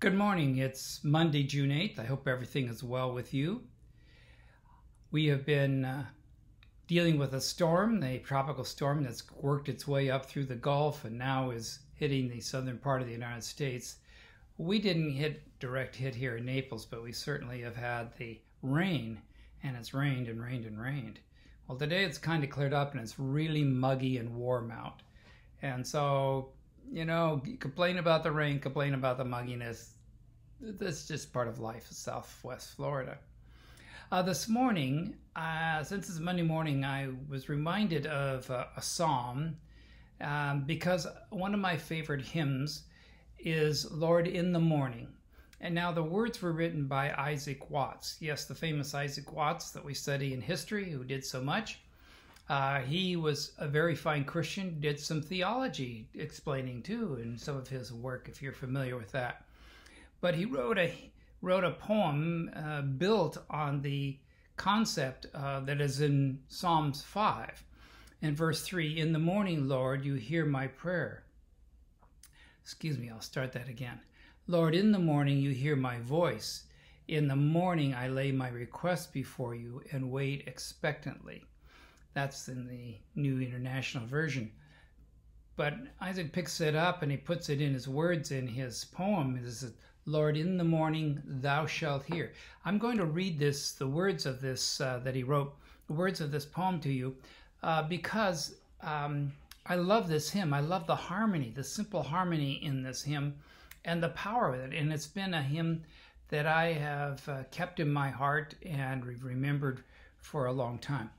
Good morning. It's Monday, June 8th. I hope everything is well with you. We have been uh, dealing with a storm, a tropical storm that's worked its way up through the Gulf and now is hitting the southern part of the United States. We didn't hit direct hit here in Naples, but we certainly have had the rain, and it's rained and rained and rained. Well, today it's kind of cleared up and it's really muggy and warm out. And so you know, complain about the rain, complain about the mugginess. That's just part of life in Southwest Florida. Uh, this morning, uh, since it's Monday morning, I was reminded of uh, a psalm um, because one of my favorite hymns is Lord in the Morning. And now the words were written by Isaac Watts. Yes, the famous Isaac Watts that we study in history, who did so much. Uh, he was a very fine Christian, did some theology explaining too in some of his work, if you're familiar with that. But he wrote a wrote a poem uh, built on the concept uh, that is in Psalms 5 and verse 3 In the morning, Lord, you hear my prayer. Excuse me, I'll start that again. Lord, in the morning, you hear my voice. In the morning, I lay my request before you and wait expectantly. That's in the New International Version. But Isaac picks it up and he puts it in his words in his poem. It Lord, in the morning thou shalt hear. I'm going to read this, the words of this uh, that he wrote, the words of this poem to you, uh, because um, I love this hymn. I love the harmony, the simple harmony in this hymn, and the power of it. And it's been a hymn that I have uh, kept in my heart and remembered for a long time.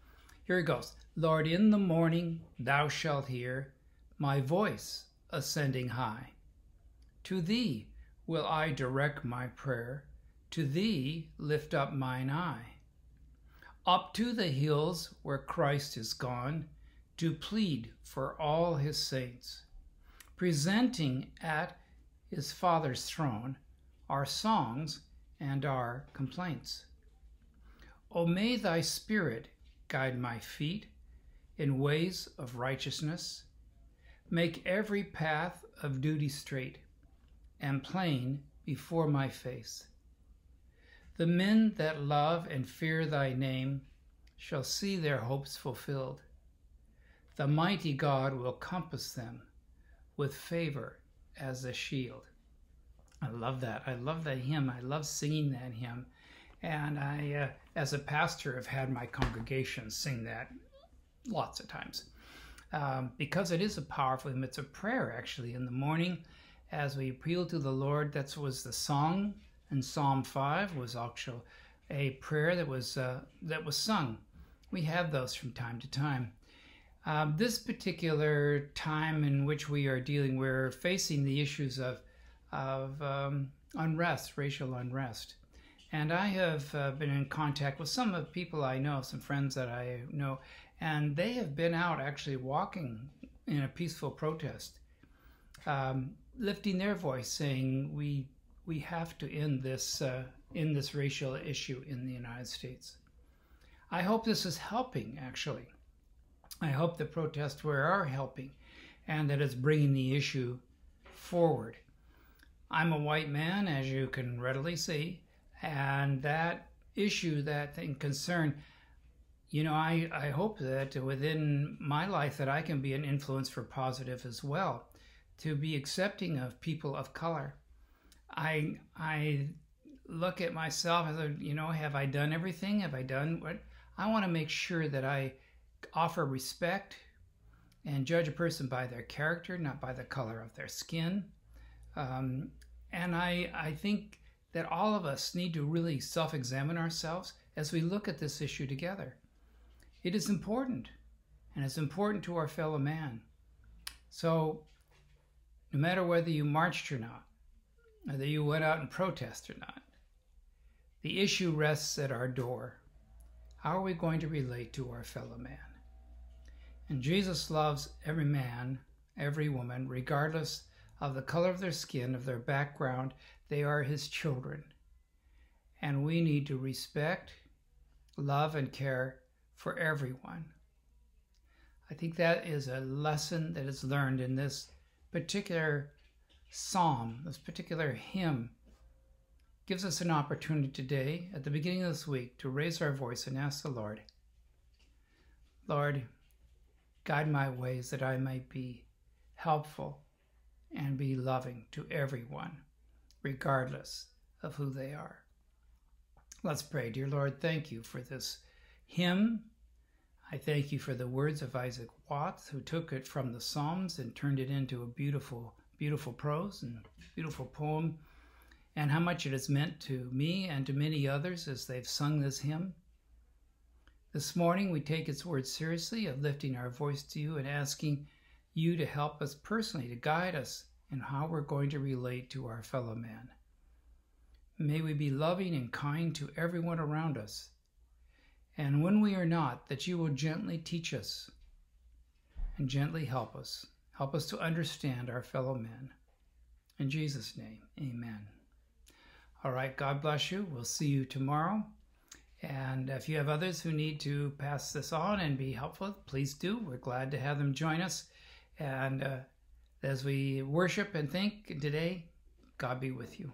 Here it goes. Lord, in the morning thou shalt hear my voice ascending high. To thee will I direct my prayer, to thee lift up mine eye. Up to the hills where Christ is gone, to plead for all his saints, presenting at his Father's throne our songs and our complaints. O may thy Spirit guide my feet in ways of righteousness. Make every path of duty straight and plain before my face. The men that love and fear thy name shall see their hopes fulfilled. The mighty God will compass them with favor as a shield. I love that. I love that hymn. I love singing that hymn. And I, uh, as a pastor, have had my congregation sing that lots of times um, because it is a powerful hymn. It's a prayer actually in the morning as we appeal to the Lord. That was the song in Psalm 5 was actually a prayer that was uh, that was sung. We have those from time to time. Um, this particular time in which we are dealing, we're facing the issues of of um, unrest, racial unrest. And I have uh, been in contact with some of the people I know, some friends that I know, and they have been out actually walking in a peaceful protest, um, lifting their voice, saying we we have to end this uh, in this racial issue in the United States. I hope this is helping. Actually, I hope the protests were are helping, and that it's bringing the issue forward. I'm a white man, as you can readily see and that issue, that thing, concern, you know, I, I hope that within my life that I can be an influence for positive as well, to be accepting of people of color. I I look at myself as a, you know, have I done everything? Have I done what? I want to make sure that I offer respect and judge a person by their character, not by the color of their skin. Um, and I I think that all of us need to really self examine ourselves as we look at this issue together. It is important, and it's important to our fellow man. So, no matter whether you marched or not, whether you went out and protest or not, the issue rests at our door. How are we going to relate to our fellow man? And Jesus loves every man, every woman, regardless of the color of their skin, of their background, they are his children. And we need to respect, love, and care for everyone. I think that is a lesson that is learned in this particular psalm, this particular hymn gives us an opportunity today, at the beginning of this week, to raise our voice and ask the Lord, Lord, guide my ways that I might be helpful and be loving to everyone, regardless of who they are. Let's pray. Dear Lord, thank you for this hymn. I thank you for the words of Isaac Watts, who took it from the Psalms and turned it into a beautiful, beautiful prose and beautiful poem, and how much it has meant to me and to many others as they've sung this hymn. This morning, we take its words seriously of lifting our voice to you and asking you to help us personally, to guide us in how we're going to relate to our fellow man. May we be loving and kind to everyone around us. And when we are not, that you will gently teach us and gently help us. Help us to understand our fellow men. In Jesus' name, amen. All right, God bless you. We'll see you tomorrow. And if you have others who need to pass this on and be helpful, please do. We're glad to have them join us. And uh, as we worship and think today, God be with you.